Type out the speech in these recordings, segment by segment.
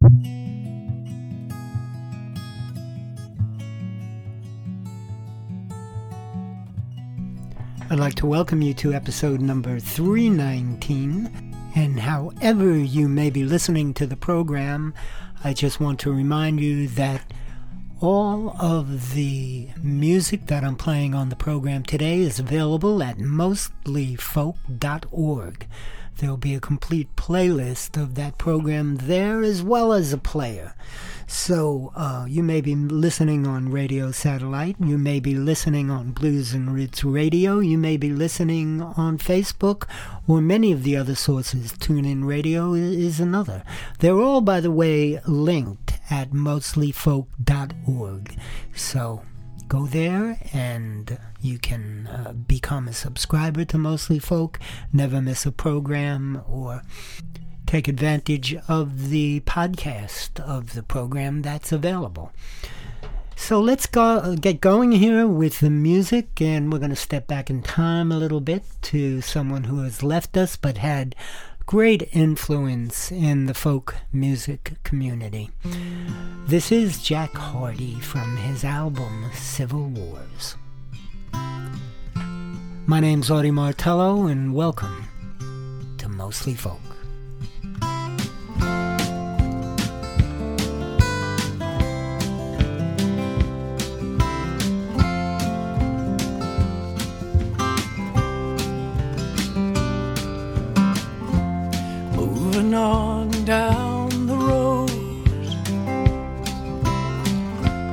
I'd like to welcome you to episode number 319. And however you may be listening to the program, I just want to remind you that all of the music that I'm playing on the program today is available at mostlyfolk.org. There'll be a complete playlist of that program there as well as a player. So uh, you may be listening on radio satellite, you may be listening on Blues and Roots Radio, you may be listening on Facebook, or many of the other sources. TuneIn Radio is another. They're all, by the way, linked at mostlyfolk.org. So go there and you can uh, become a subscriber to Mostly Folk, never miss a program, or take advantage of the podcast of the program that's available. So let's go get going here with the music, and we're going to step back in time a little bit to someone who has left us but had great influence in the folk music community. This is Jack Hardy from his album Civil Wars. My name's Artie Martello, and welcome to Mostly Folk. Moving on down the road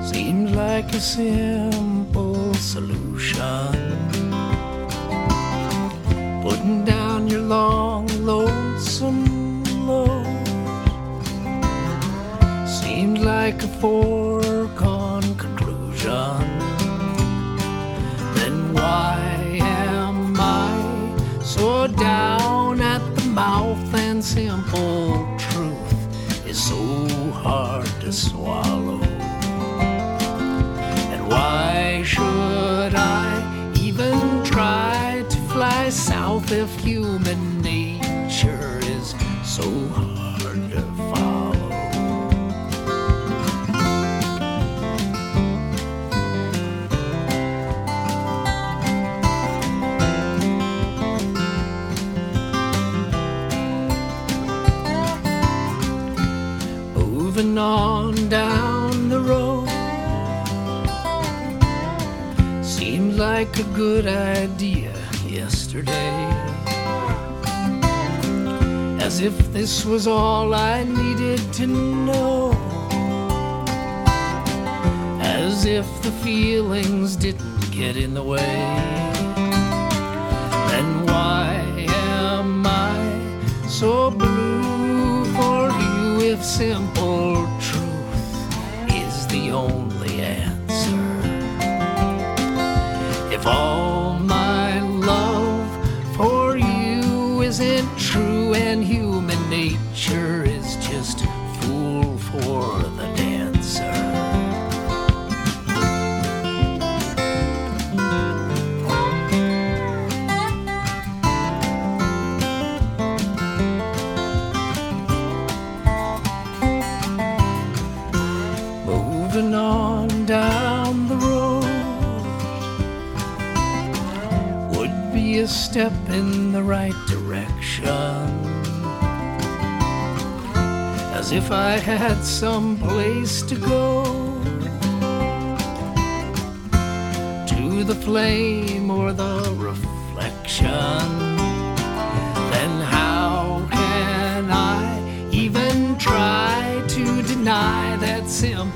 seems like a simple solution. Putting down your long, lonesome load seems like a foregone conclusion. Then why am I so down at the mouth and simple truth is so hard to swallow. If human nature is so hard to follow? moving on down the road. Seemed like a good idea yesterday. As if this was all I needed to know. As if the feelings didn't get in the way. Then why am I so blue for you if simple truth is the only answer? If all in the right direction. As if I had some place to go to the flame or the reflection. Then how can I even try to deny that simple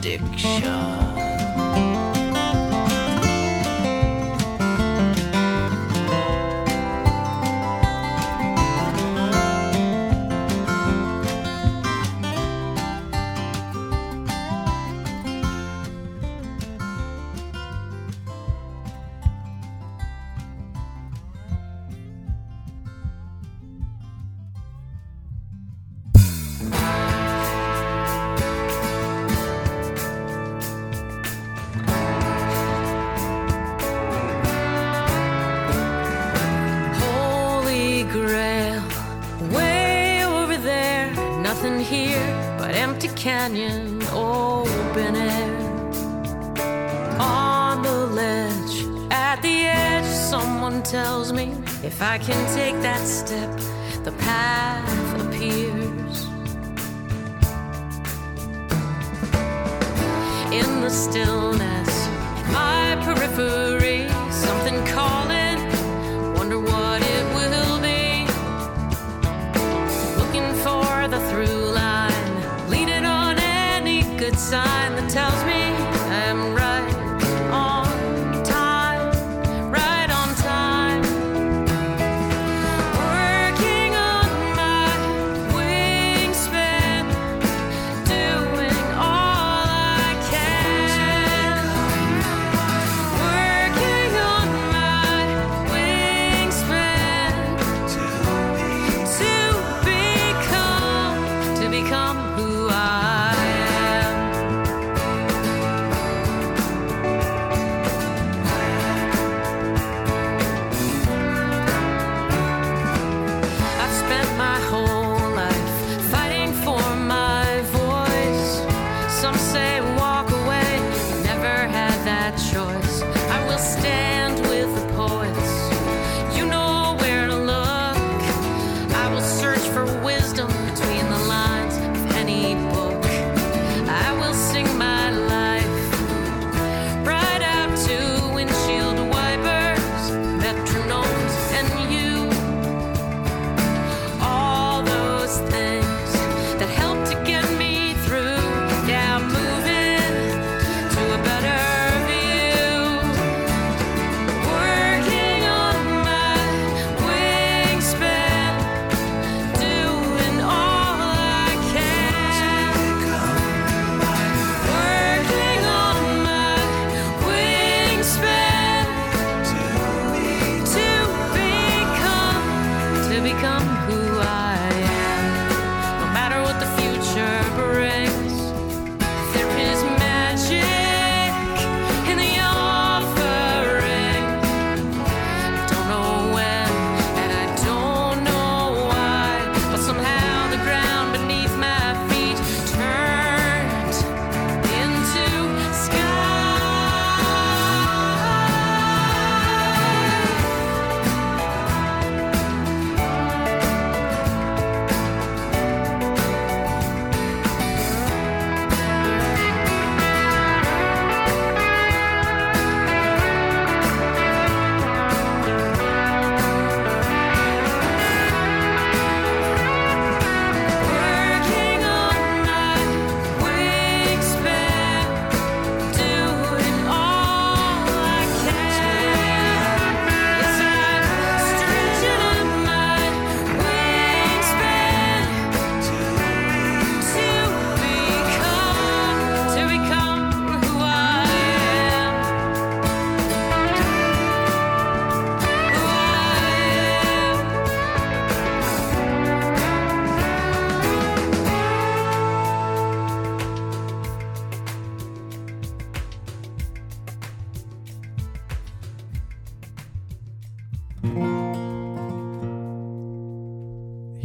addiction.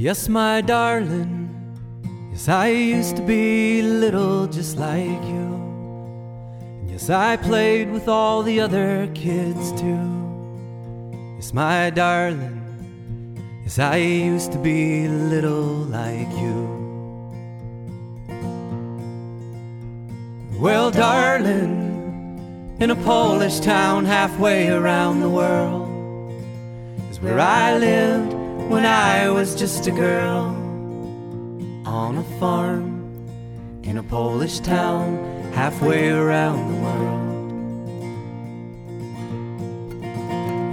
Yes, my darling, yes, I used to be little just like you. And yes, I played with all the other kids too. Yes, my darling, yes, I used to be little like you. Well, darling, in a Polish town halfway around the world is where I lived when I was just a girl on a farm in a Polish town halfway around the world.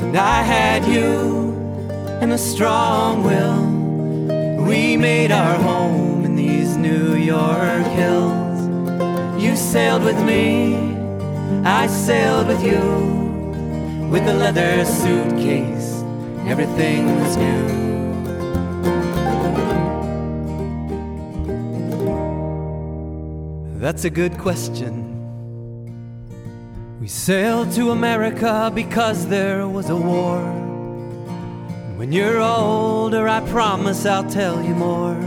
And I had you and a strong will. We made our home in these New York hills. You sailed with me, I sailed with you, with a leather suitcase, everything was new. That's a good question. We sailed to America because there was a war. When you're older, I promise I'll tell you more.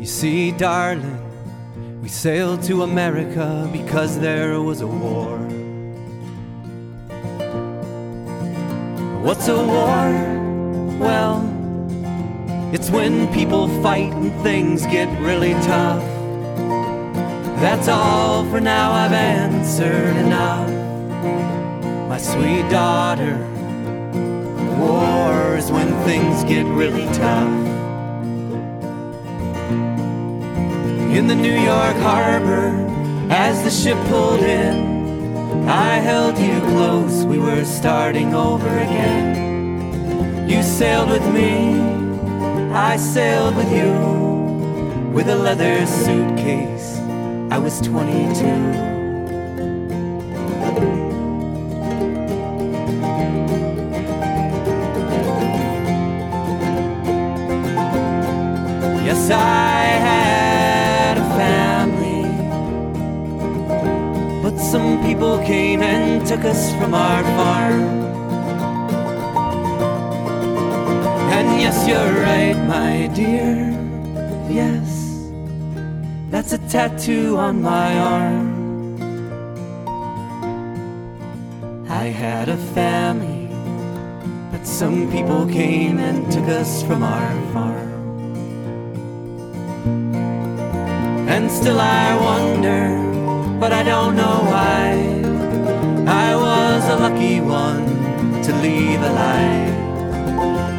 You see, darling, we sailed to America because there was a war. What's a war? Well, it's when people fight and things get really tough. That's all for now, I've answered enough. My sweet daughter, war is when things get really tough. In the New York harbor, as the ship pulled in, I held you close, we were starting over again. You sailed with me, I sailed with you, with a leather suitcase. I was 22. Yes, I had a family, but some people came and took us from our farm. And yes, you're right, my dear. Yes, that's a tattoo on my arm. I had a family, but some people came and took us from our farm. And still I wonder, but I don't know why. I was a lucky one to leave alive.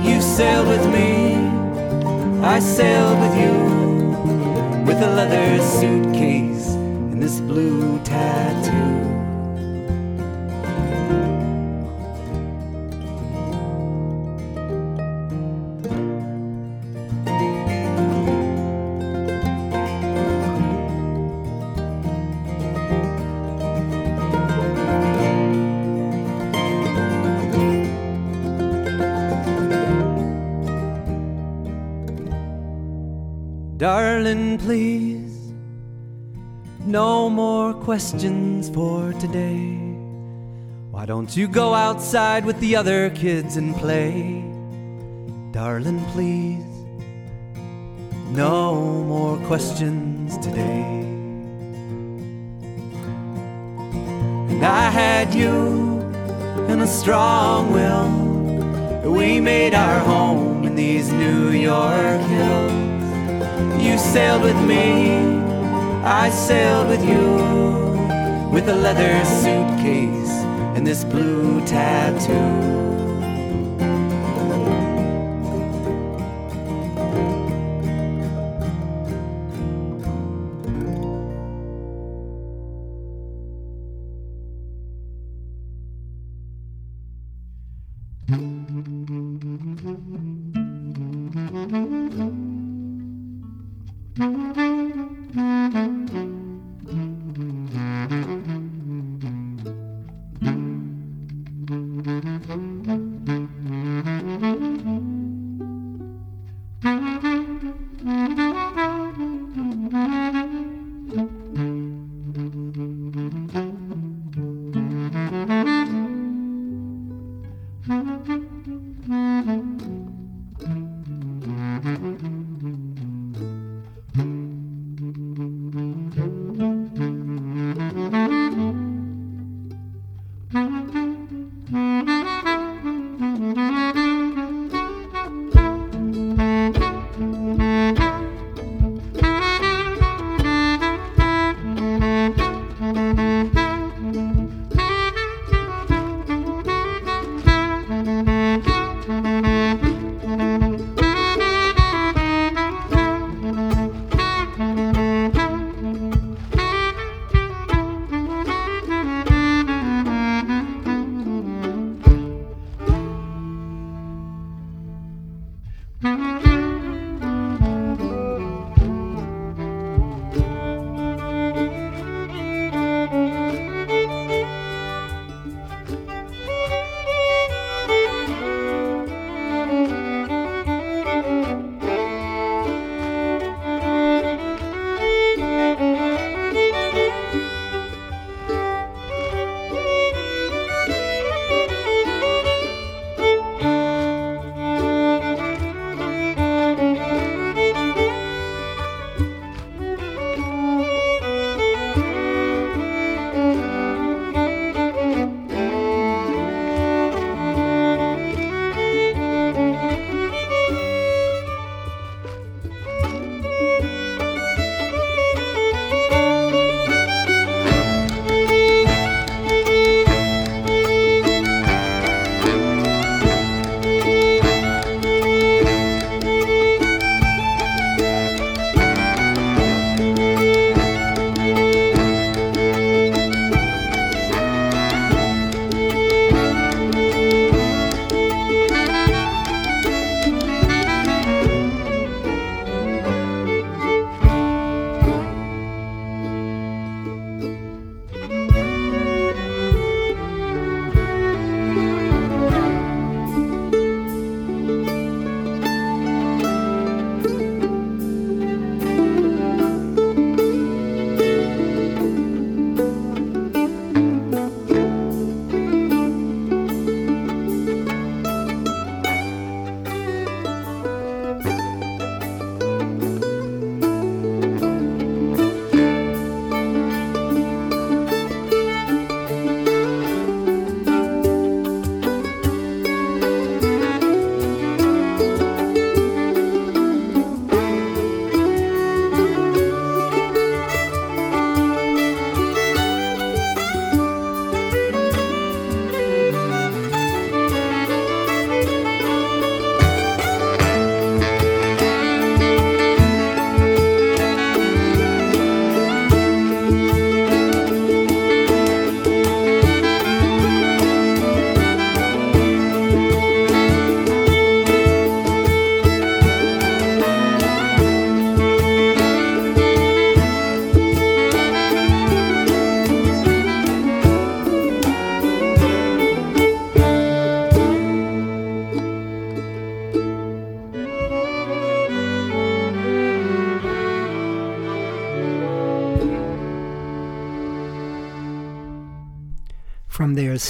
You sailed with me, I sailed with you, with a leather suitcase and this blue tattoo. Darling, please, no more questions for today. Why don't you go outside with the other kids and play? Darling, please, no more questions today. And I had you and a strong will. We made our home in these New York hills. You sailed with me, I sailed with you, with a leather suitcase and this blue tattoo.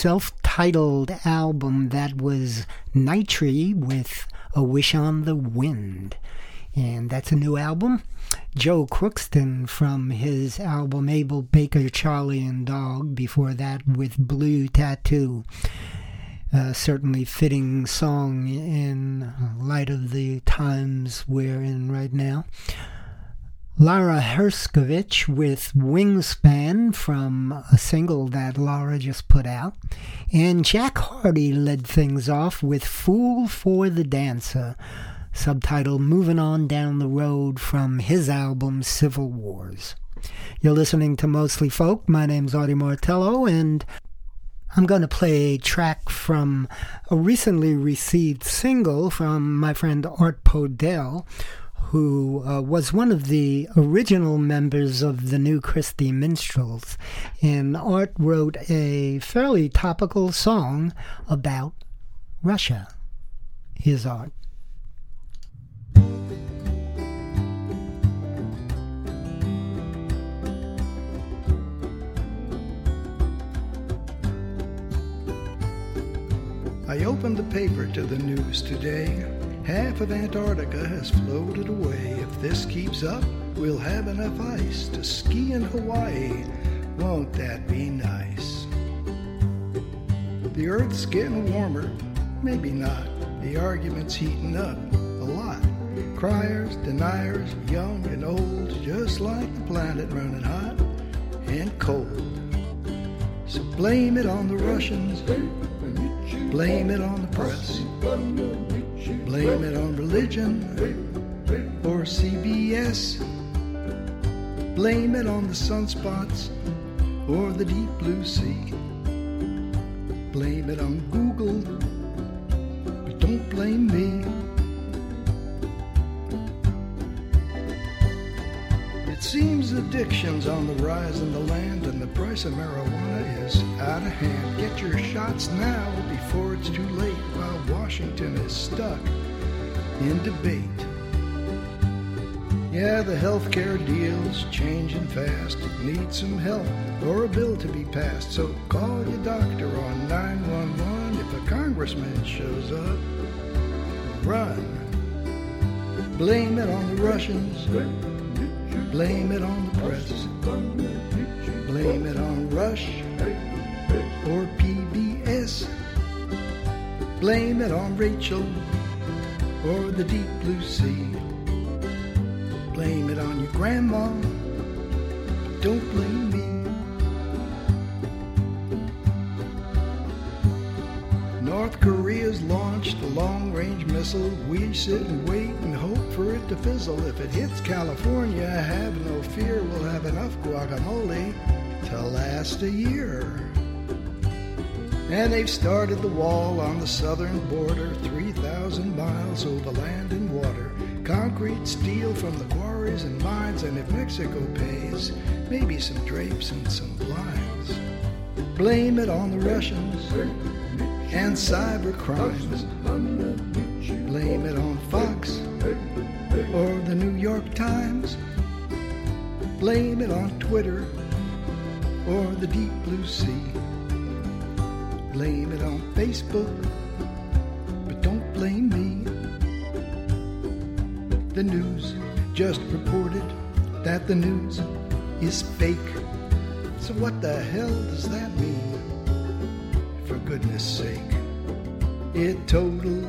Self titled album that was Nitree with A Wish on the Wind. And that's a new album. Joe Crookston from his album Able Baker, Charlie and Dog, before that with Blue Tattoo. Uh, certainly fitting song in light of the times we're in right now. Lara Herscovitch with Wingspan from a single that Lara just put out. And Jack Hardy led things off with Fool for the Dancer, subtitle Moving On Down the Road from his album Civil Wars. You're listening to Mostly Folk. My name's Artie Martello, and I'm going to play a track from a recently received single from my friend Art Podell, who uh, was one of the original members of the New Christy Minstrels. And Art wrote a fairly topical song about Russia. Here's Art. I opened the paper to the news today. Half of Antarctica has floated away. If this keeps up, we'll have enough ice to ski in Hawaii. Won't that be nice? The Earth's getting warmer. Maybe not. The argument's heating up a lot. Criers, deniers, young and old, just like the planet running hot and cold. So blame it on the Russians. Blame it on the press. Blame it on religion or CBS. Blame it on the sunspots or the deep blue sea. Blame it on Google, but don't blame me. It seems addiction's on the rise in the land and the price of marijuana is out of hand. Get your shots now before it's too late while Washington is stuck in debate. Yeah, the health healthcare deal's changing fast. It needs some help or a bill to be passed. So call your doctor on 911 if a congressman shows up. Run. Blame it on the Russians. Blame it on the press. Blame it on Rush or. Blame it on Rachel or the deep blue sea. Blame it on your grandma, don't blame me. North Korea's launched a long range missile. We sit and wait and hope for it to fizzle. If it hits California, have no fear, we'll have enough guacamole to last a year. And they've started the wall on the southern border, 3,000 miles over land and water. Concrete, steel from the quarries and mines, and if Mexico pays, maybe some drapes and some blinds. Blame it on the Russians and cyber crimes. Blame it on Fox or the New York Times. Blame it on Twitter or the deep blue sea. Facebook, but don't blame me. The news just reported that the news is fake. So what the hell does that mean? For goodness sake. It totally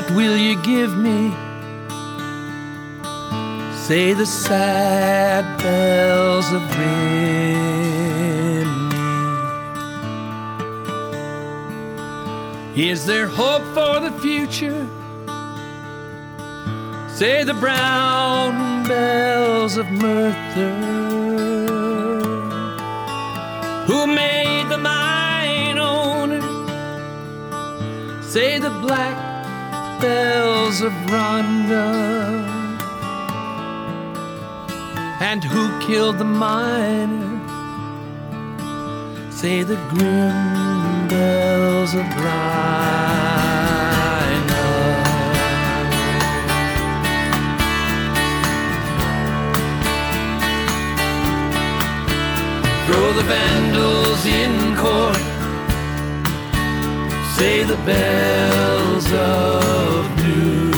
What will you give me? Say the sad bells of Rhymney. Is there hope for the future? Say the brown bells of Merthyr. Who made the mine owner? Say the black bells of Rhondda, And who killed the miner? Say the grim bells of Rhondda. Throw the vandals in court say the bells of doom.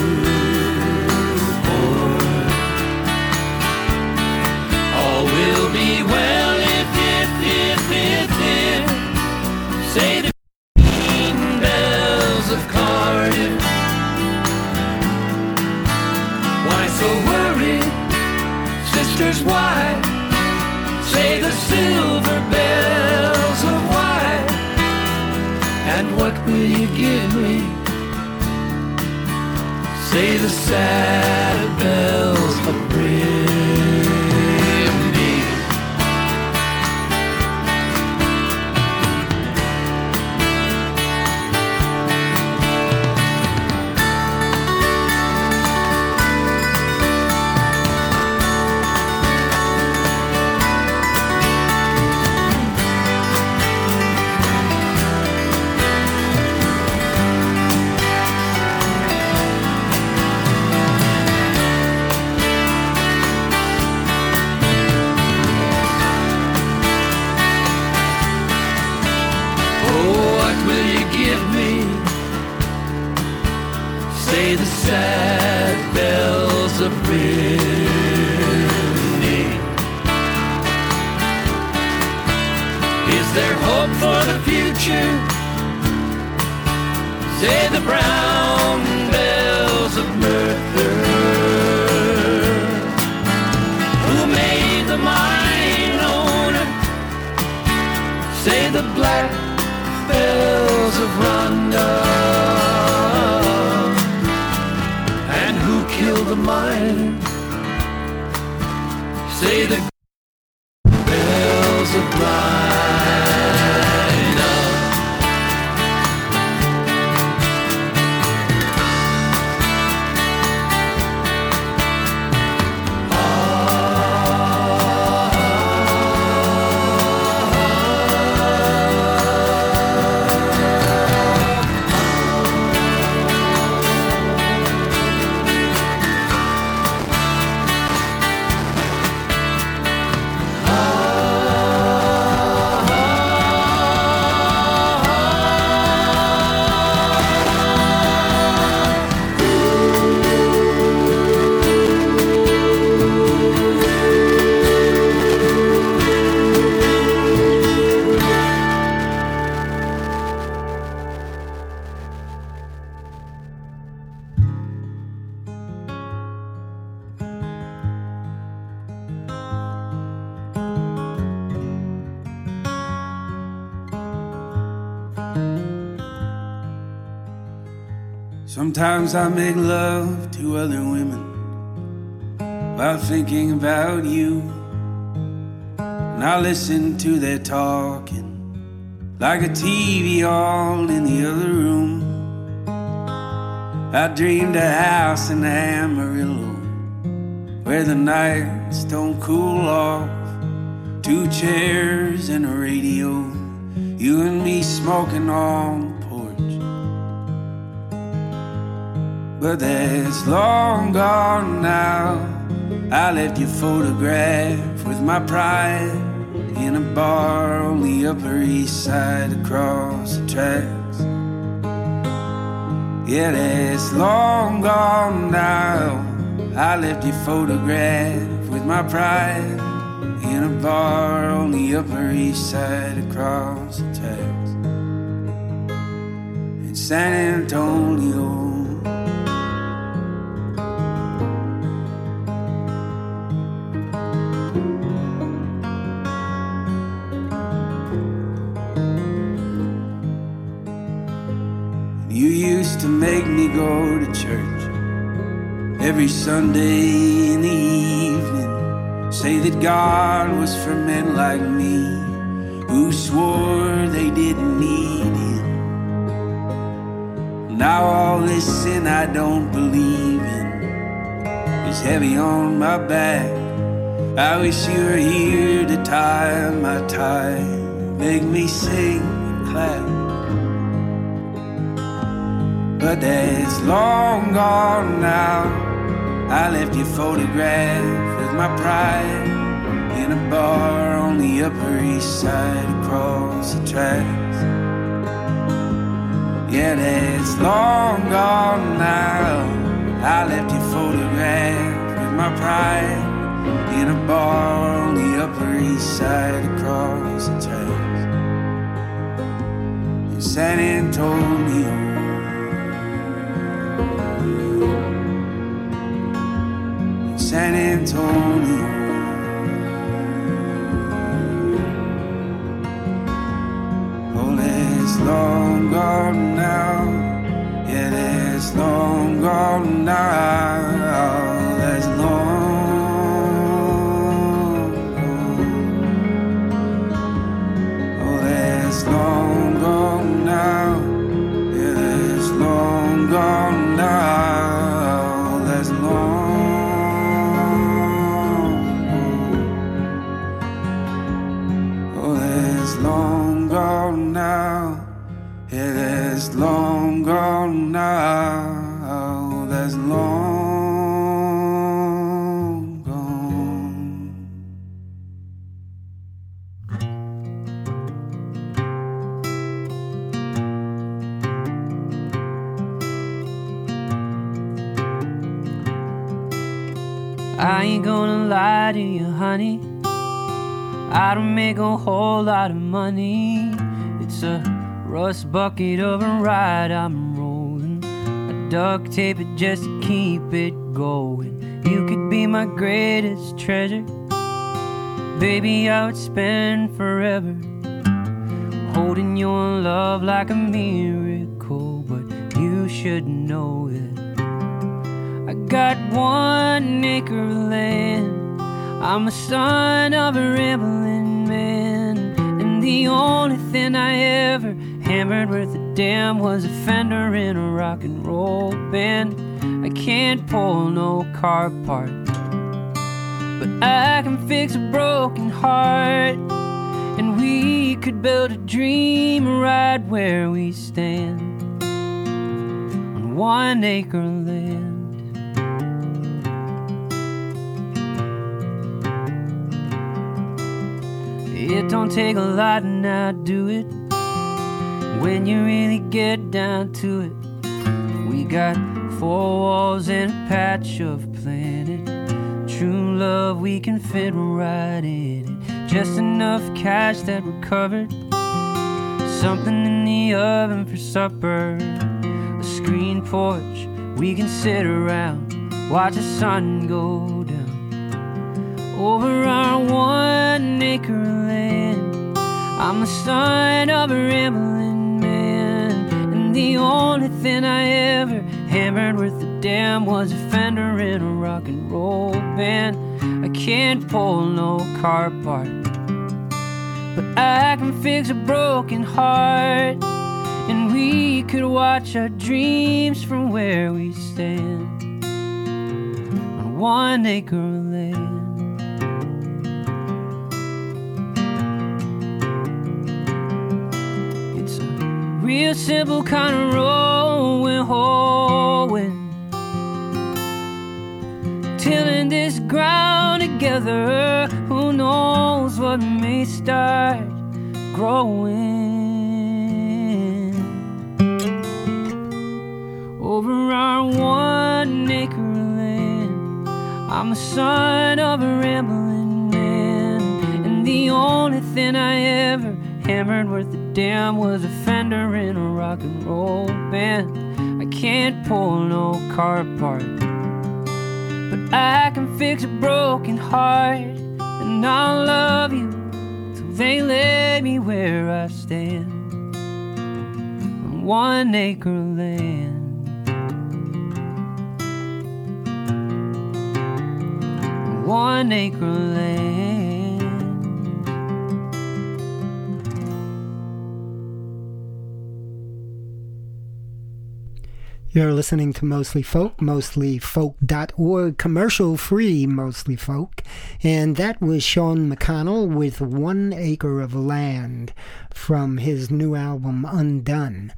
the sad bell. Say the brown bells of Merthyr. Who made the mine owner? Say the black bells of Rhondda. And who killed the miner? Say the make love to other women while thinking about you. And I listen to their talking like a TV all in the other room. I dreamed a house in Amarillo where the nights don't cool off. Two chairs and a radio, you and me smoking on But that's long gone now. I left your photograph with my pride in a bar on the Upper East Side across the tracks. Yeah, that's long gone now. I left your photograph with my pride in a bar on the Upper East Side across the tracks in San Antonio. Make me go to church every Sunday in the evening. Say that God was for men like me who swore they didn't need Him. Now all this sin I don't believe in is heavy on my back. I wish you were here to tie my tie, make me sing and clap. But that's long gone now. I left your photograph with my pride in a bar on the Upper East Side across the tracks. Yeah, that's long gone now. I left your photograph with my pride in a bar on the Upper East Side across the tracks San Antonio. San Antonio. Oh, that's long gone now. Yeah, that's long gone now. That's long gone. Oh, that's long lie to you, honey. I don't make a whole lot of money. It's a rust bucket of a ride I'm rolling. I duct tape it just to keep it going. You could be my greatest treasure. Baby, I would spend forever holding your love like a miracle. But you should know that I got one acre of land. I'm a son of a rambling man, and the only thing I ever hammered worth a damn was a fender in a rock and roll band. I can't pull no car apart, but I can fix a broken heart. And we could build a dream right where we stand on one acre land. It don't take a lot now, do it. When you really get down to it, we got four walls and a patch of planet. True love, we can fit right in it. Just enough cash that we're covered. Something in the oven for supper. A screen porch, we can sit around, watch the sun go over our one acre land. I'm the son of a rambling man, and the only thing I ever hammered worth a damn was a fender in a rock and roll band. I can't pull no car apart, but I can fix a broken heart. And we could watch our dreams from where we stand on one acre land. Real simple kind of rolling, hoeing. Tilling this ground together, who knows what may start growing. Over our one acre land, I'm the son of a rambling man, and the only thing I ever hammered worth a damn was a fender in a rock and roll band. I can't pull no car apart, but I can fix a broken heart, and I'll love you till they lay me where I stand on one acre land. One acre land. You're listening to Mostly Folk, mostlyfolk.org, commercial free Mostly Folk. And that was Sean McConnell with One Acre of Land from his new album Undone.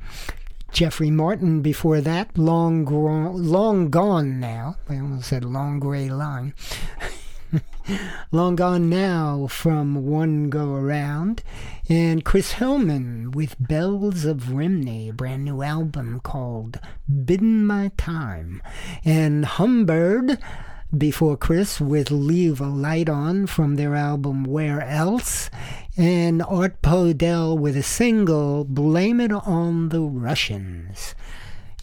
Jeffrey Martin before that, Long, Gro- long Gone Now. I almost said Long Gray Line. Long Gone Now from One Go Around. And Chris Hillman with Bells of Rhymney, a brand new album called Bidin' My Time. And Humbird before Chris with Leave a Light On from their album Where Else. And Art Podell with a single Blame It on the Russians.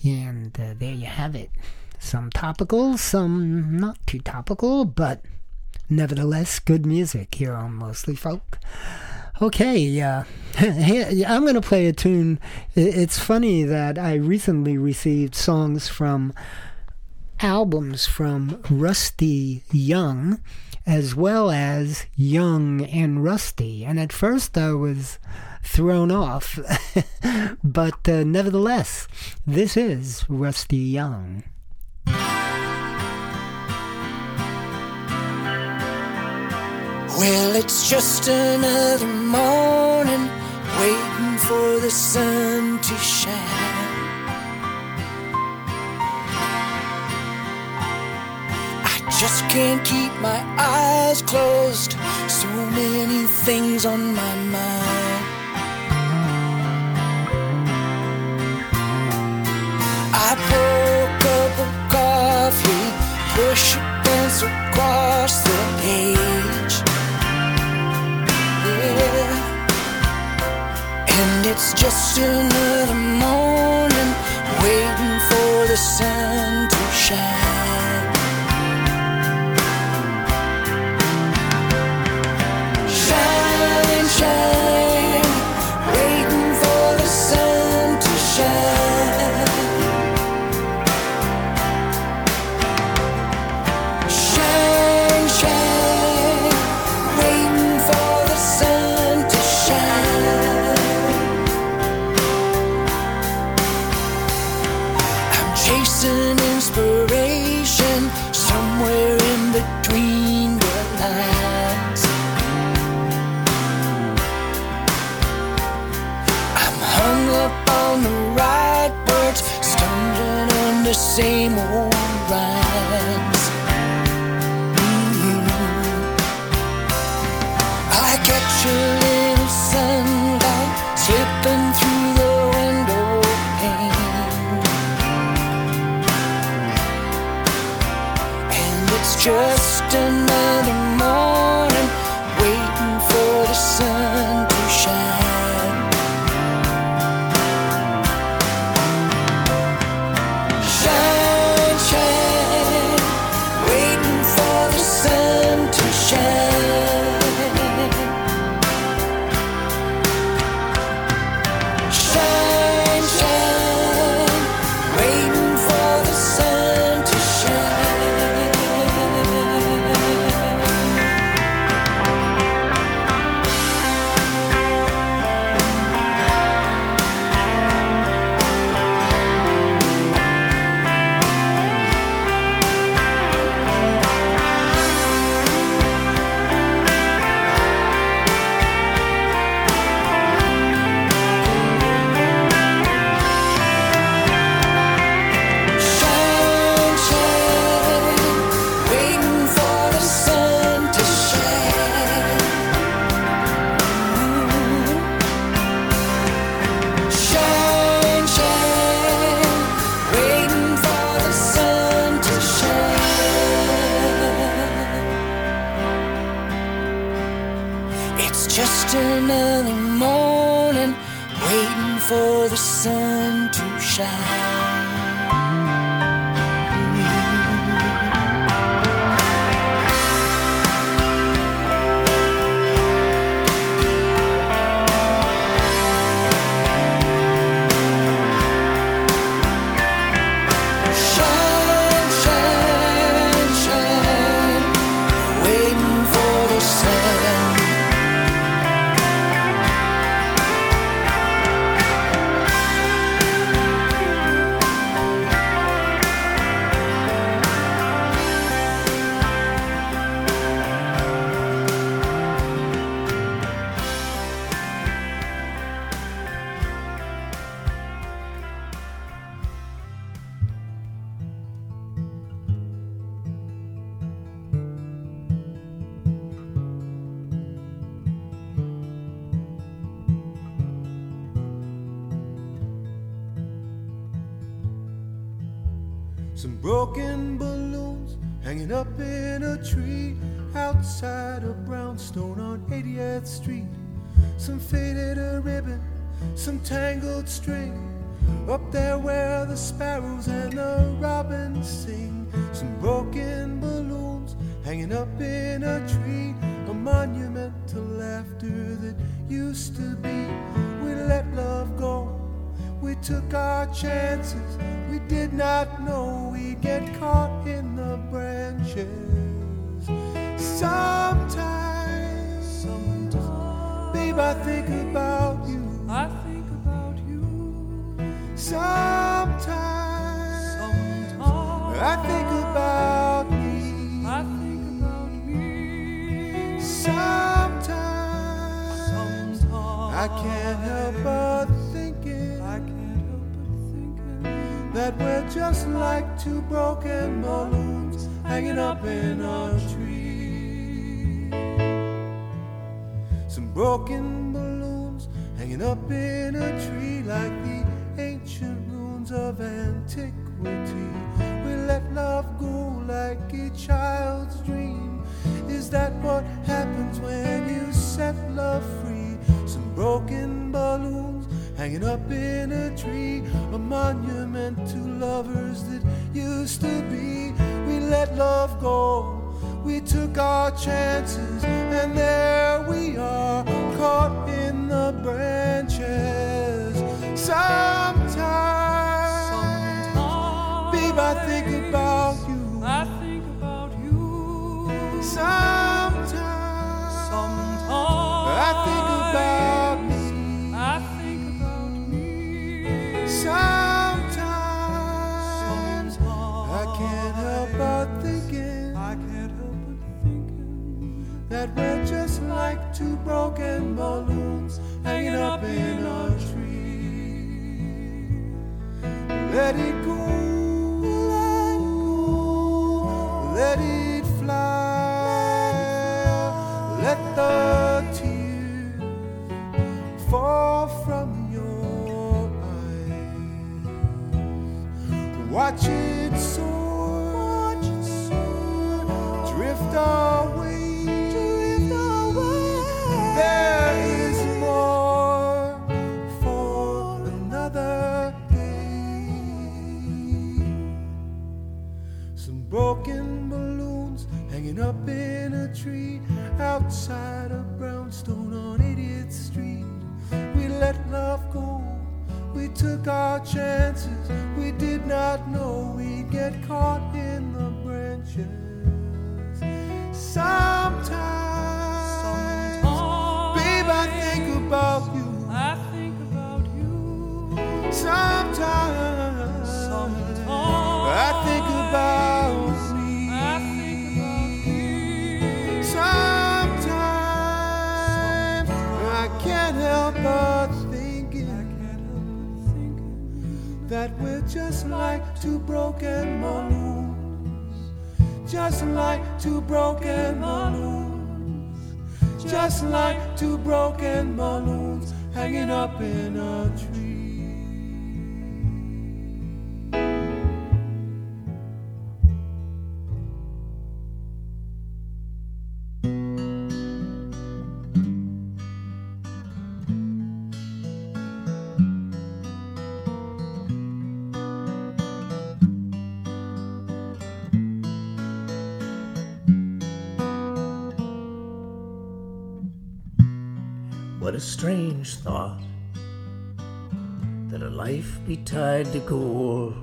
And uh, there you have it. Some topical, some not too topical, but nevertheless good music here on Mostly Folk. Okay, uh, I'm going to play a tune. It's funny that I recently received songs from albums from Rusty Young as well as Young and Rusty. And at first I was thrown off, but uh, nevertheless, this is Rusty Young. Well, it's just another morning waiting for the sun to shine. I just can't keep my eyes closed. So many things on my mind. I pour a cup of coffee, push down glance across the page. And it's just another morning waiting for the sun to shine. Shine, shine, under same old Sometimes, sometimes, babe, I think about you. I think about you. Sometimes, sometimes, I think about me. I think about me. Sometimes, sometimes, I can't help but thinking. I can't help but thinking that we're just like two broken balloons hanging up in a tree. Some broken balloons hanging up in a tree like the ancient ruins of antiquity. We let love go like a child's dream. Is that what happens when you set love free? Some broken balloons hanging up in a tree, a monument to lovers that used to be. Let love go. We took our chances, and there we are, caught in the branches. Sometimes, babe, I think about you. I think about you. Sometimes, we're just like two broken balloons hanging up in a tree. Let it go, let it fly, let the tears fall from your eyes. Watch it soar, watch it soar, drift away, tree outside of Brownstone on 80th Street. We let love go. We took our chances. We did not know we'd get caught in the branches. Sometimes, babe, I think about you. I think about you. Sometimes, I think about that we're just like two broken balloons, just like two broken balloons, just like two broken balloons hanging up in a tree. Thought that a life be tied to gold.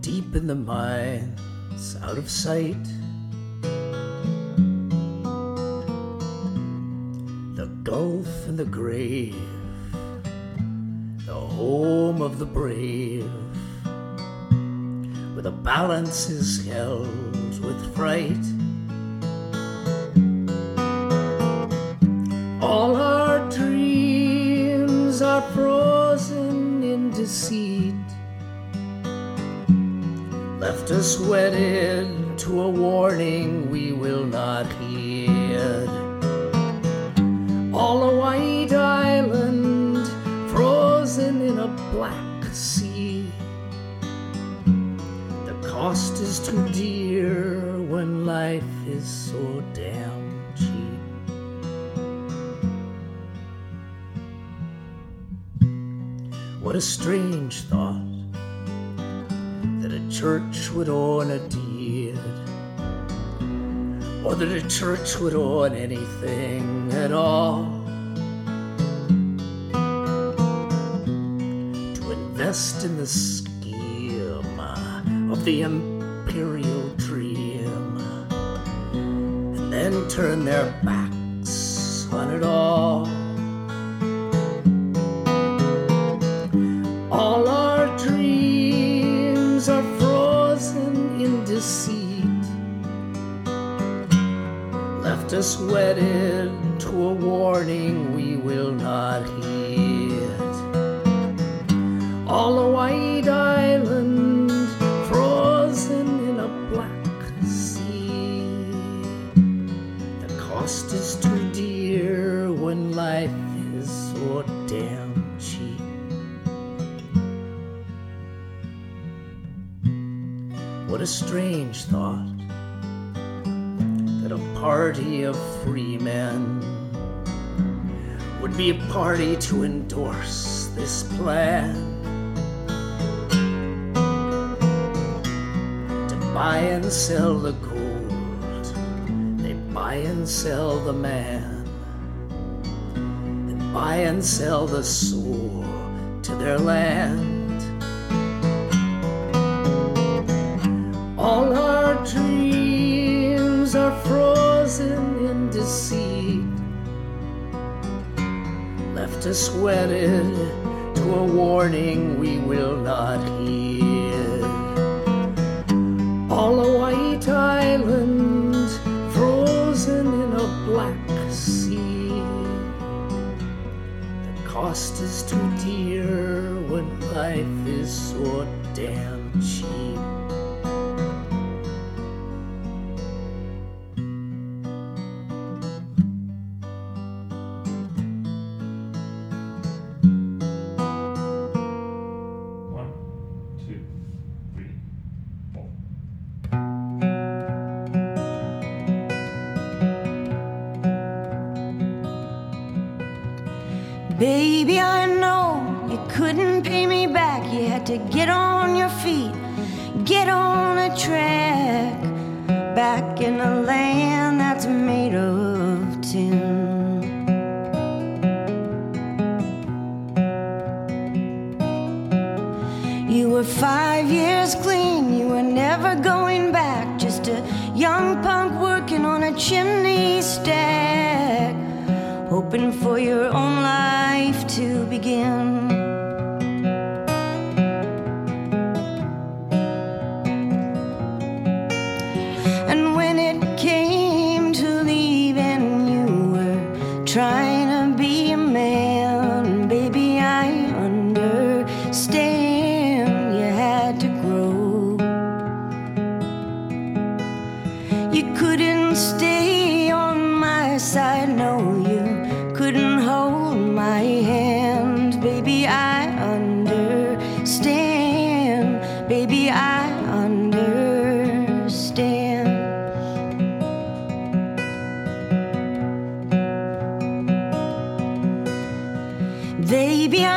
Deep in the mines, out of sight. The gulf and the grave, the home of the brave, where the balance is held with fright. Left us wedded to a warning we will not heed. All a white island, frozen in a black sea. The cost is too dear when life is so damn cheap. What a strange thought that a church would own a deed, or that a church would own anything at all. To invest in the scheme of the imperial dream, and then turn their backs on it all. Us wedded to a warning we will not heed. All a white island, frozen in a black sea. The cost is too dear when life is so damn cheap. What a strange thought party of free men would be a party to endorse this plan. To buy and sell the gold, they buy and sell the man, they buy and sell the soul to their land. sweated to a warning we will not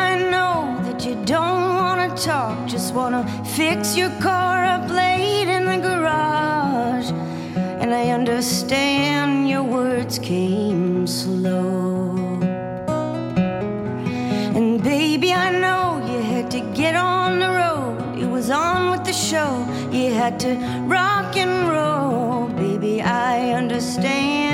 I know that you don't wanna talk, just wanna fix your car up late in the garage. And I understand your words came slow. And baby, I know you had to get on the road, it was on with the show, you had to rock and roll. Baby, I understand.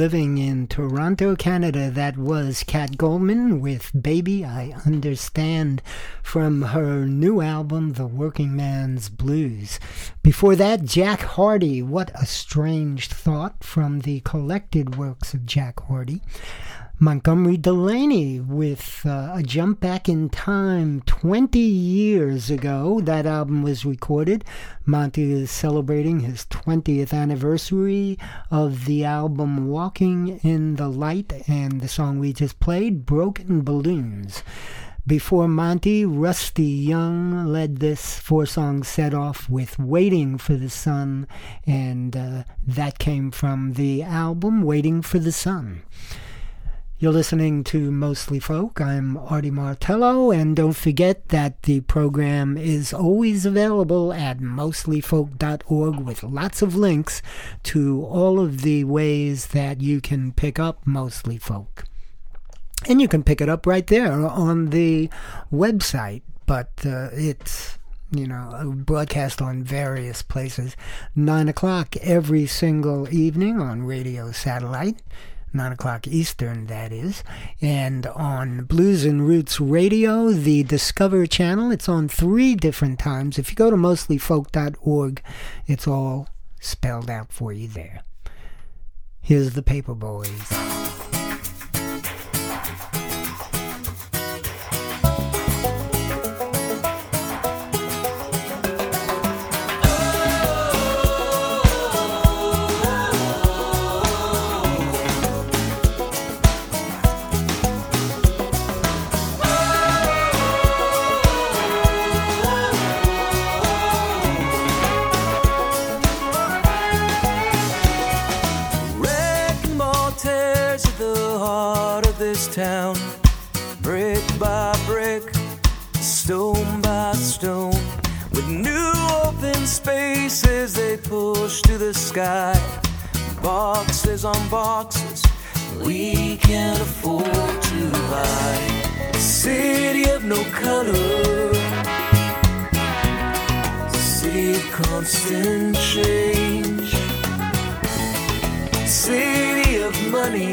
Living in Toronto, Canada. That was Kat Goldman with Baby I Understand from her new album, The Working Man's Blues. Before that, Jack Hardy, What a Strange Thought from the collected works of Jack Hardy. Montgomery Delaney with uh, a jump back in time 20 years ago. That album was recorded. Monty is celebrating his 20th anniversary of the album Walking in the Light, and the song we just played, Broken Balloons. Before Monty, Rusty Young led this four song set off with Waiting for the Sun, and uh, that came from the album Waiting for the Sun. You're listening to Mostly Folk. I'm Artie Martello, and don't forget that the program is always available at mostlyfolk.org with lots of links to all of the ways that you can pick up Mostly Folk. And you can pick it up right there on the website, but uh, it's you know, broadcast on various places. Nine o'clock every single evening on radio satellite. 9 o'clock Eastern, that is. And on Blues and Roots Radio, the Discover channel, it's on three different times. If you go to mostlyfolk.org, it's all spelled out for you there. Here's the Paper Boys. Town. Brick by brick, stone by stone. With new open spaces they push to the sky. Boxes on boxes we can't afford to buy. City of no color. City of constant change city of money,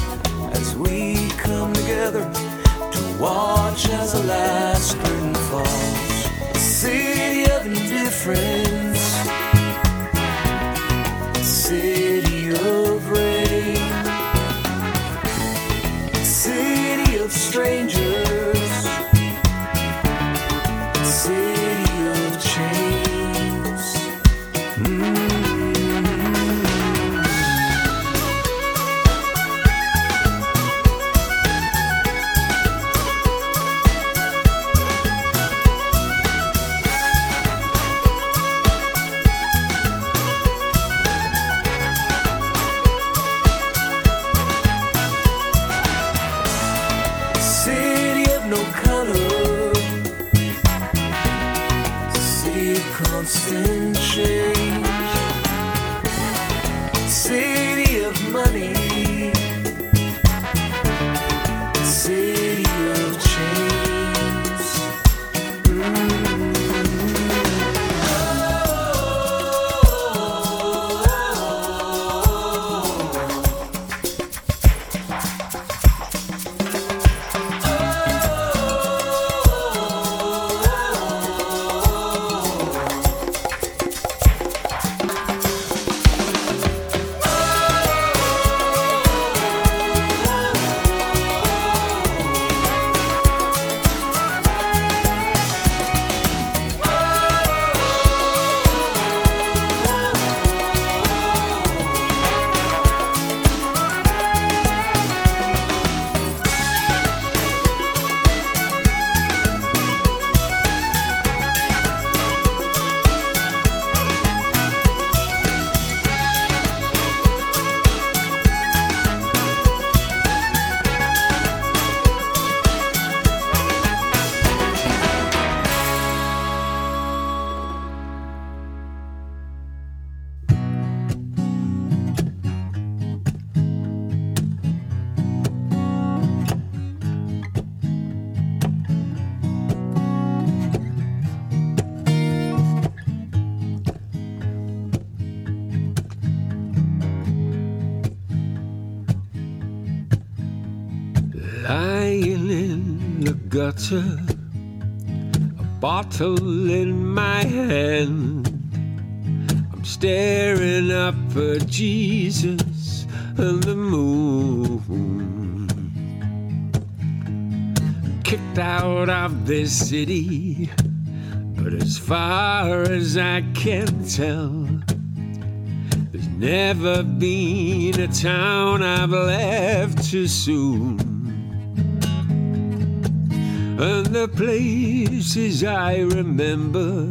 watch as the last curtain falls. City of indifference, city of rain, city of strangers, gutter, a bottle in my hand. I'm staring up at Jesus and the moon. Kicked out of this city, but as far as I can tell, there's never been a town I've left too soon. Places I remember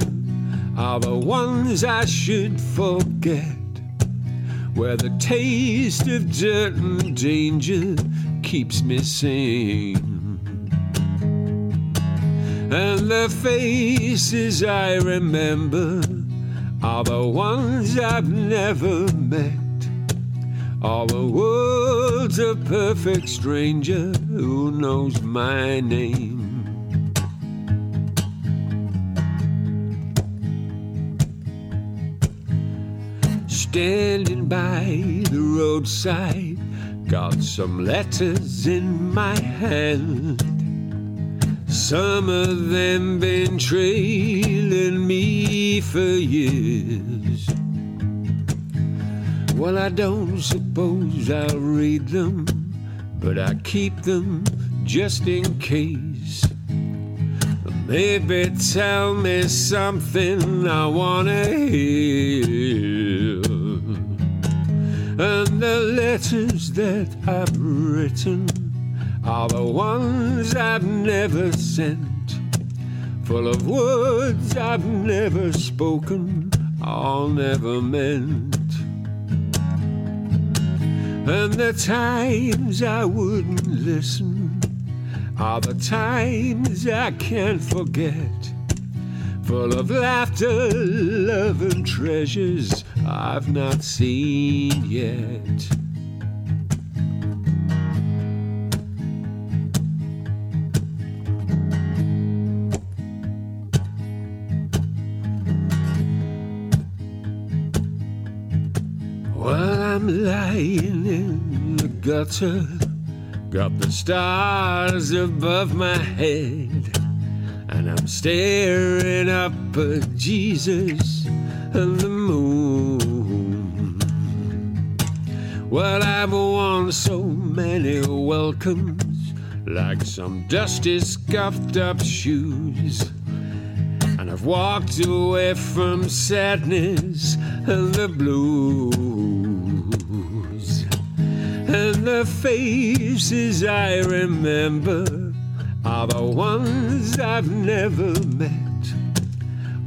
are the ones I should forget, where the taste of dirt and danger keeps me sane. And the faces I remember are the ones I've never met. Are the world's a perfect stranger who knows my name? Standing by the roadside, got some letters in my hand. Some of them been trailing me for years. Well, I don't suppose I'll read them, but I keep them just in case. Maybe tell me something I wanna hear. And the letters that I've written are the ones I've never sent, full of words I've never spoken or never meant. And the times I wouldn't listen are the times I can't forget, full of laughter, love, and treasures I've not seen yet. While I'm lying in the gutter, got the stars above my head, and I'm staring up at Jesus and the Well, I've won so many welcomes, like some dusty, scuffed up shoes. And I've walked away from sadness and the blues. And the faces I remember are the ones I've never met.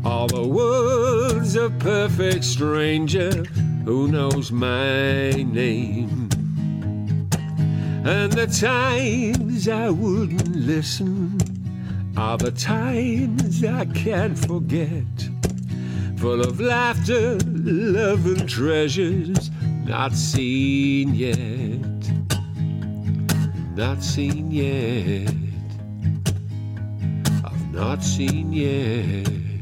All the world's a perfect stranger who knows my name. And the times I wouldn't listen are the times I can't forget. Full of laughter, love, and treasures not seen yet. Not seen yet. I've not seen yet.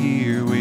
Here will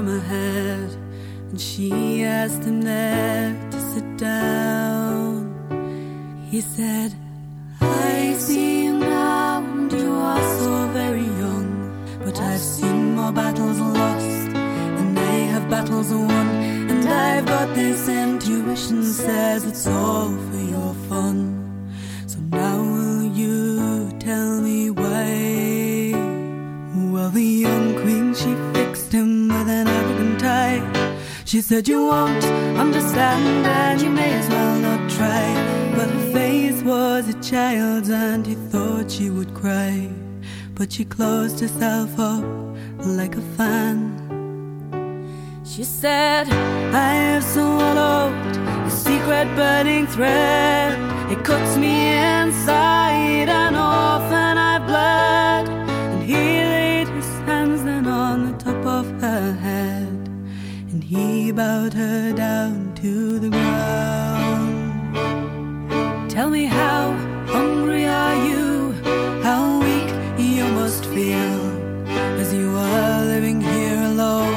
crown from her head. And she asked him there to sit down. He said, I see you now, and you are so very young. But I've seen more battles lost than they have battles won. And I've got this intuition says it's all for your fun. So now will you tell me why? Well, the She said, You won't understand, and you may as well not try. But her face was a child's, and he thought she would cry. But she closed herself up like a fan. She said, I have swallowed the secret burning thread. It cuts me inside, and often I bled. And he laid his hands then on the top of her head he bowed her down to the ground. Tell me how hungry are you, how weak you must feel, as you are living here alone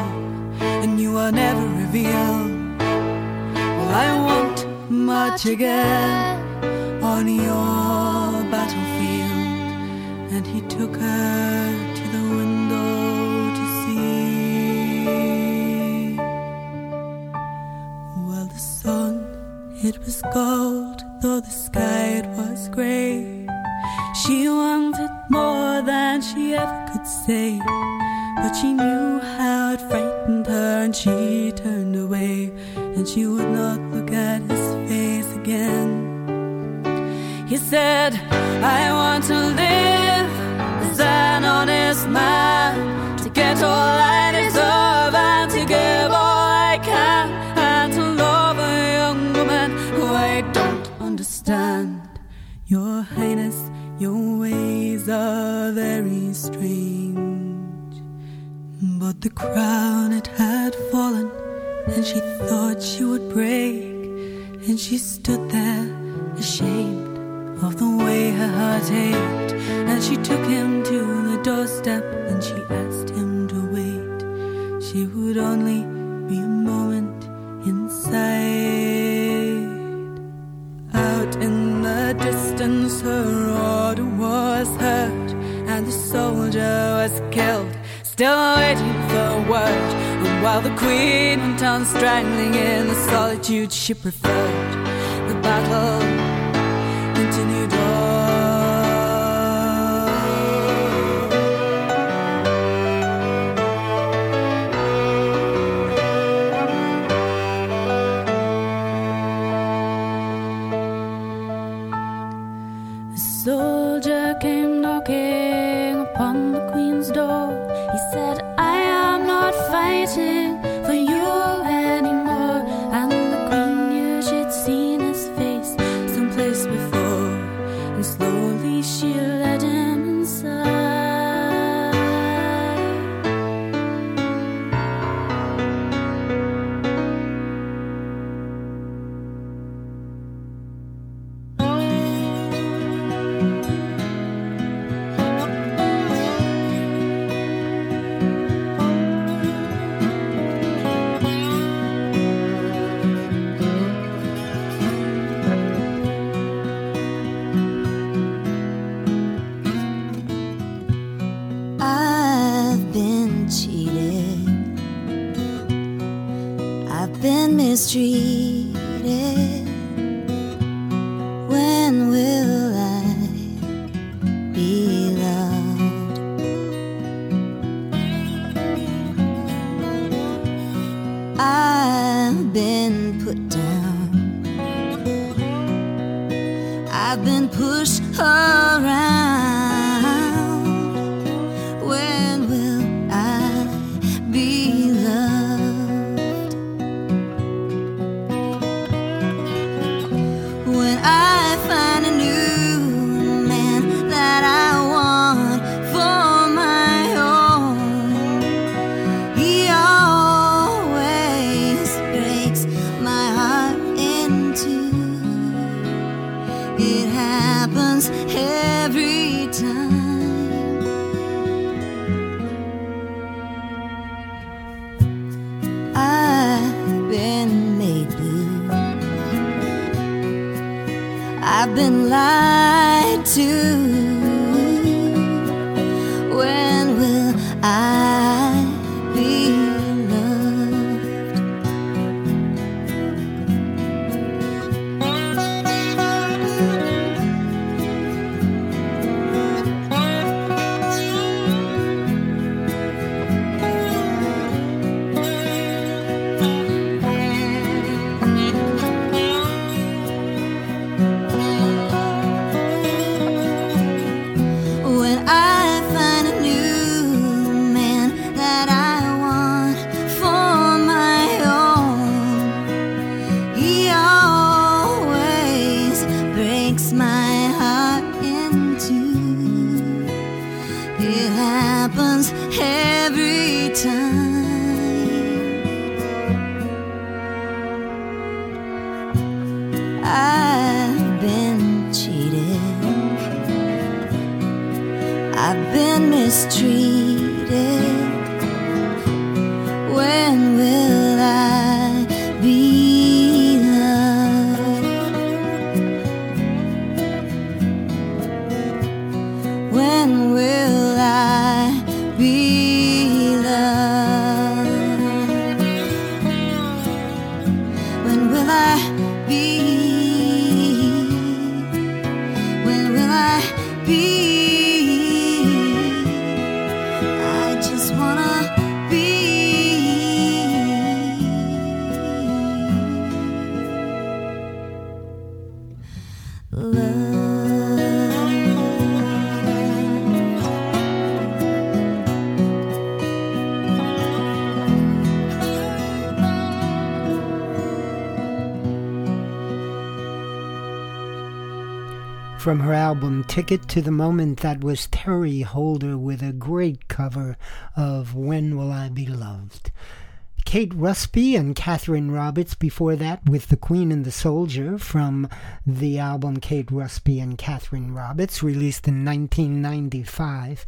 and you are never revealed. Well, I want much again on your battlefield, and he took her. It was gold, though the sky it was gray. She wanted more than she ever could say. But she knew how it frightened her, and she turned away, and she would not look at his face again. He said, I want to live as an honest man, to get all I deserve, Your Highness, your ways are very strange. But the crown it had fallen, and she thought she would break, and she stood there ashamed of the way her heart ached. And she took him to the doorstep, and she asked him to wait. She would only be a moment inside. The distance, her order was heard, and the soldier was killed still waiting for word. And while the queen went on strangling in the solitude she preferred, the battle continued on. From her album Ticket to the Moment, that was Terry Holder with a great cover of When Will I Be Loved. Kate Rusby and Kathryn Roberts before that with The Queen and the Soldier from the album Kate Rusby and Kathryn Roberts, released in 1995.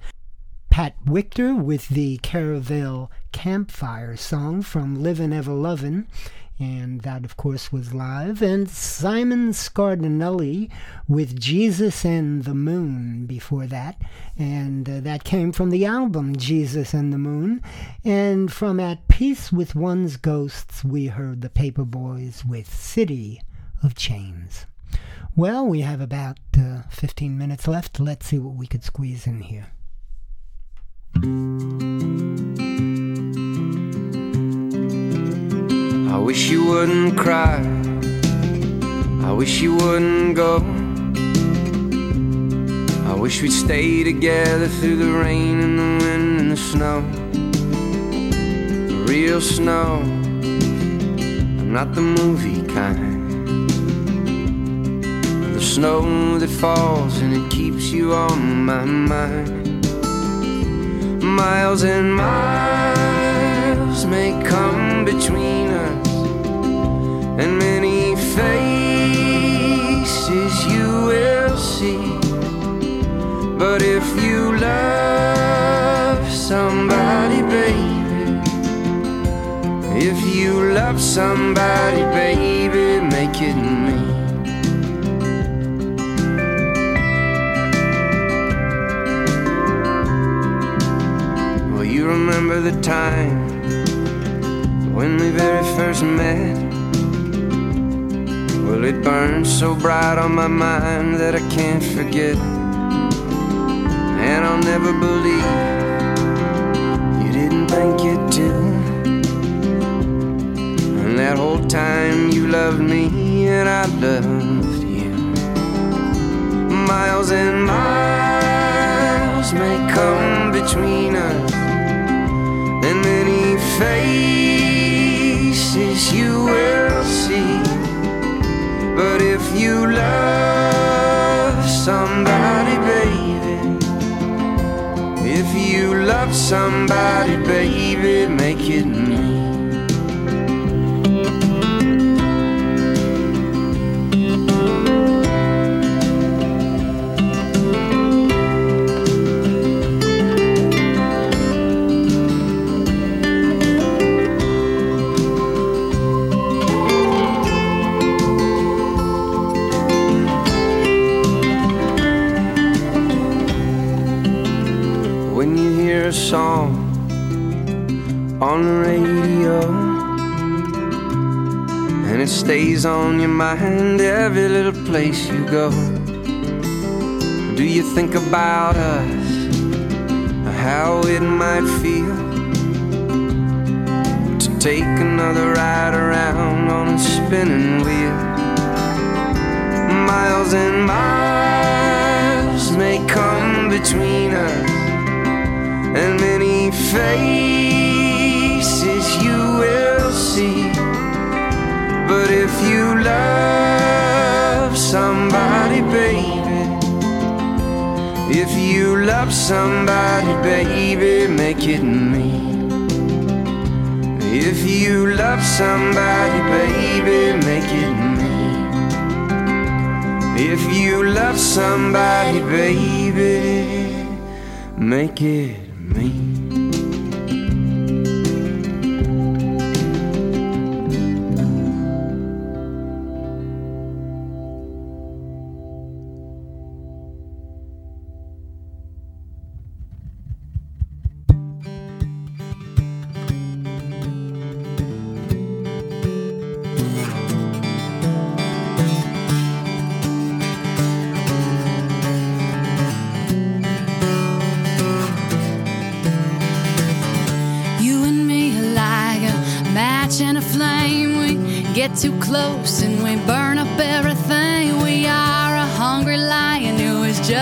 Pat Wictor with the Caravelle Campfire song from Livin' Ever Lovin', and that, of course, was live. And Simon Scardanelli with Jesus and the Moon before that, and uh, that came from the album Jesus and the Moon. And from At Peace with One's Ghosts, we heard the Paperboys with City of Chains. Well, we have about uh, 15 minutes left. Let's see what we could squeeze in here. Wish you wouldn't cry. I wish you wouldn't go. I wish we'd stay together through the rain and the wind and the snow. The real snow. I'm not the movie kind. The snow that falls and it keeps you on my mind. Miles and miles may come between and many faces you will see. But if you love somebody, baby, if you love somebody, baby, make it me. Well, you remember the time when we very first met. Well, it burns so bright on my mind that I can't forget. And I'll never believe you didn't think it too. And that whole time you loved me and I loved you. Miles and miles may come between us, and many faces you will. But if you love somebody, baby, if you love somebody, baby, make it a song on the radio and it stays on your mind every little place you go. Do you think about us, how it might feel to take another ride around on a spinning wheel? Miles and miles may come between us and many faces you will see. But if you love somebody, baby, if you love somebody, baby, make it me. If you love somebody, baby, make it me. If you love somebody, baby, make it me.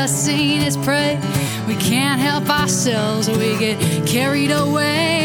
just seen is prey. We can't help ourselves, we get carried away.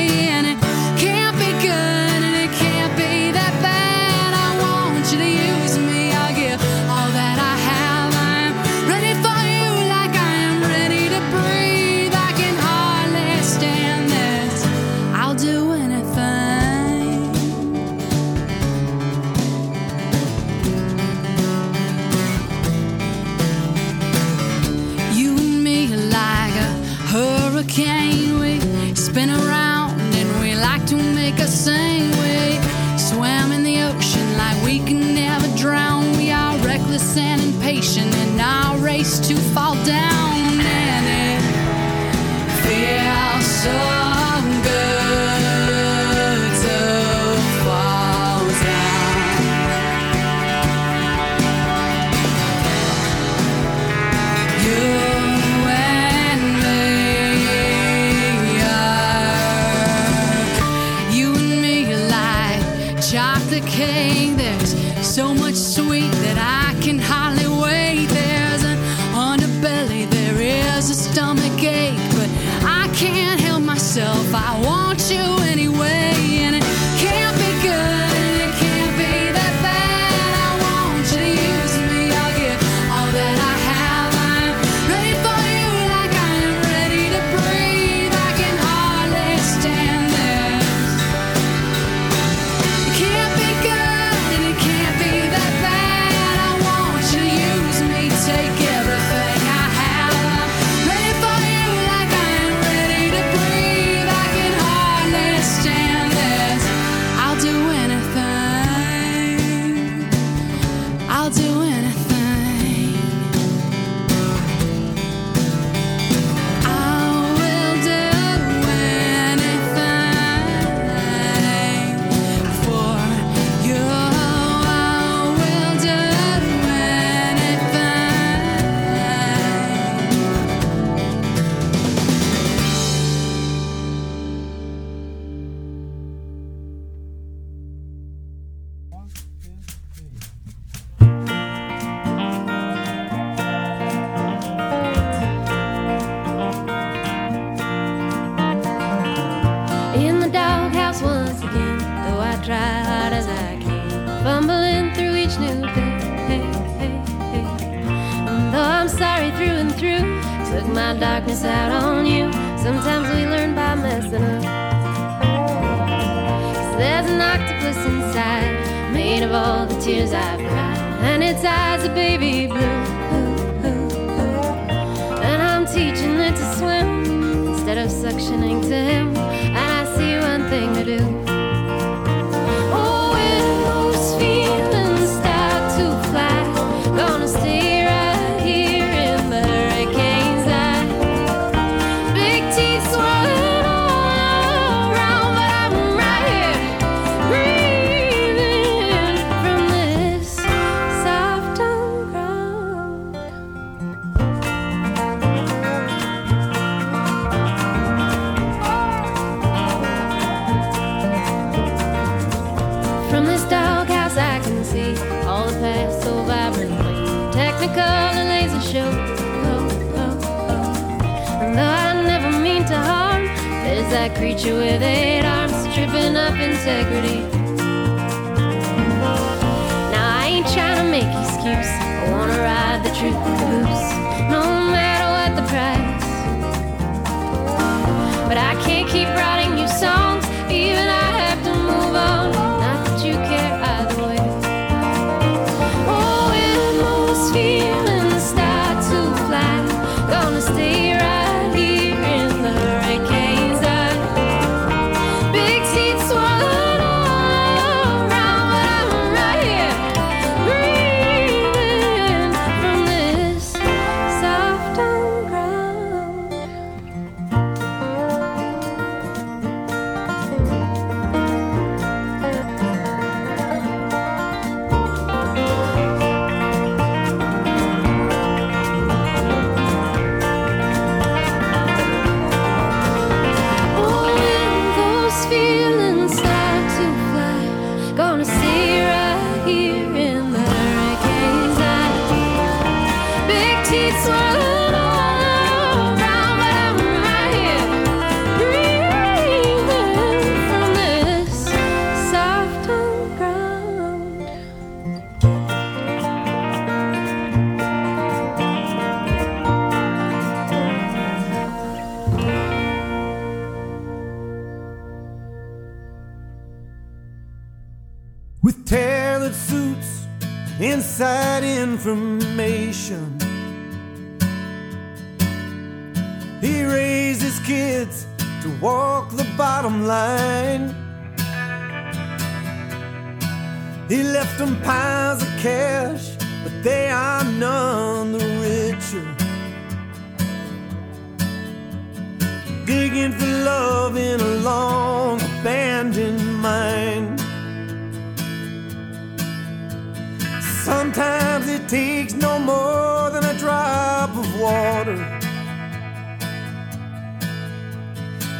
Information. He raised his kids to walk the bottom line. He left them piles of cash, but they are none the richer. Digging for love in a long abandoned mine. Sometimes it takes no more than a drop of water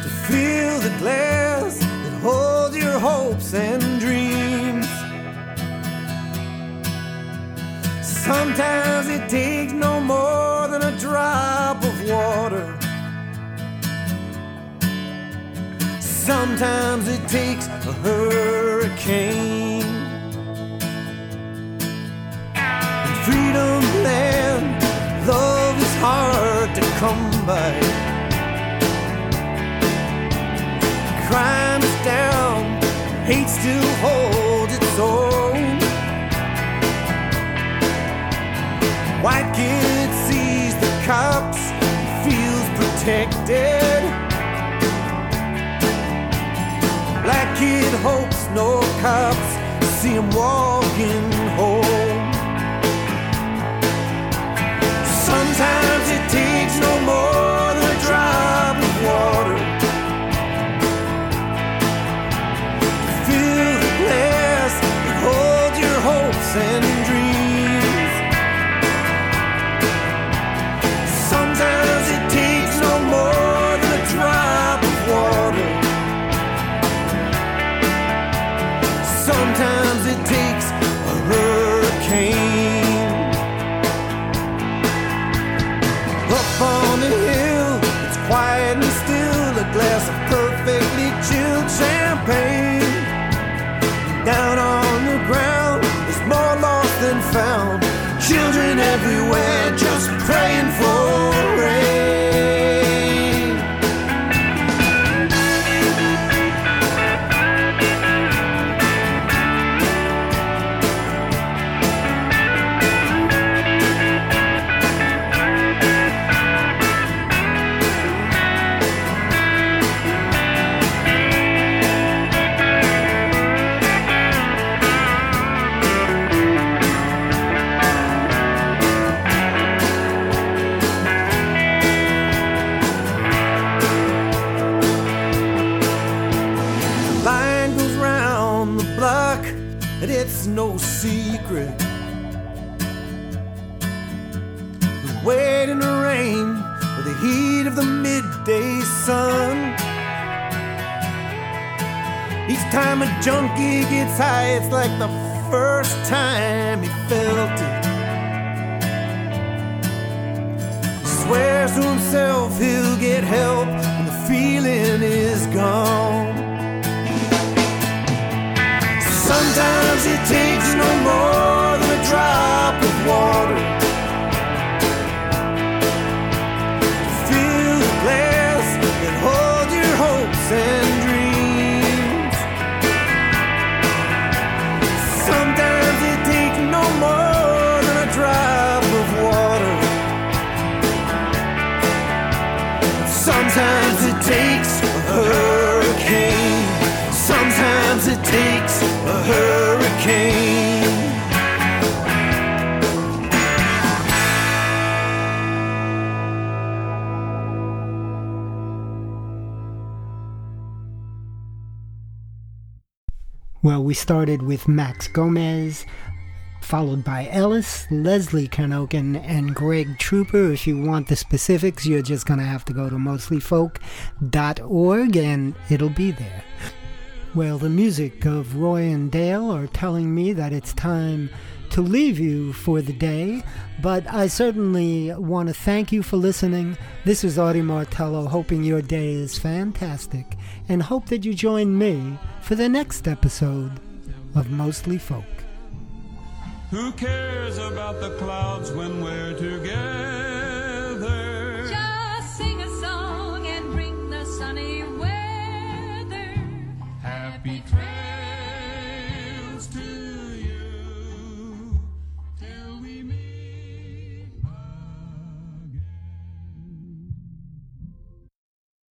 to fill the glass that holds your hopes and dreams. Sometimes it takes no more than a drop of water. Sometimes it takes a hurricane. Love is hard to come by. Crime is down, hate still holds its own. White kid sees the cops, feels protected. Black kid hopes no cops see him walking Sometimes we started with Max Gomez, followed by Ellis, Leslie Kanokin, and Greg Trooper. If you want the specifics, you're just going to have to go to mostlyfolk.org and it'll be there. Well, the music of Roy and Dale are telling me that it's time to leave you for the day, but I certainly want to thank you for listening. This is Artie Martello, hoping your day is fantastic, and hope that you join me for the next episode of Mostly Folk. Who cares about the clouds when we're together?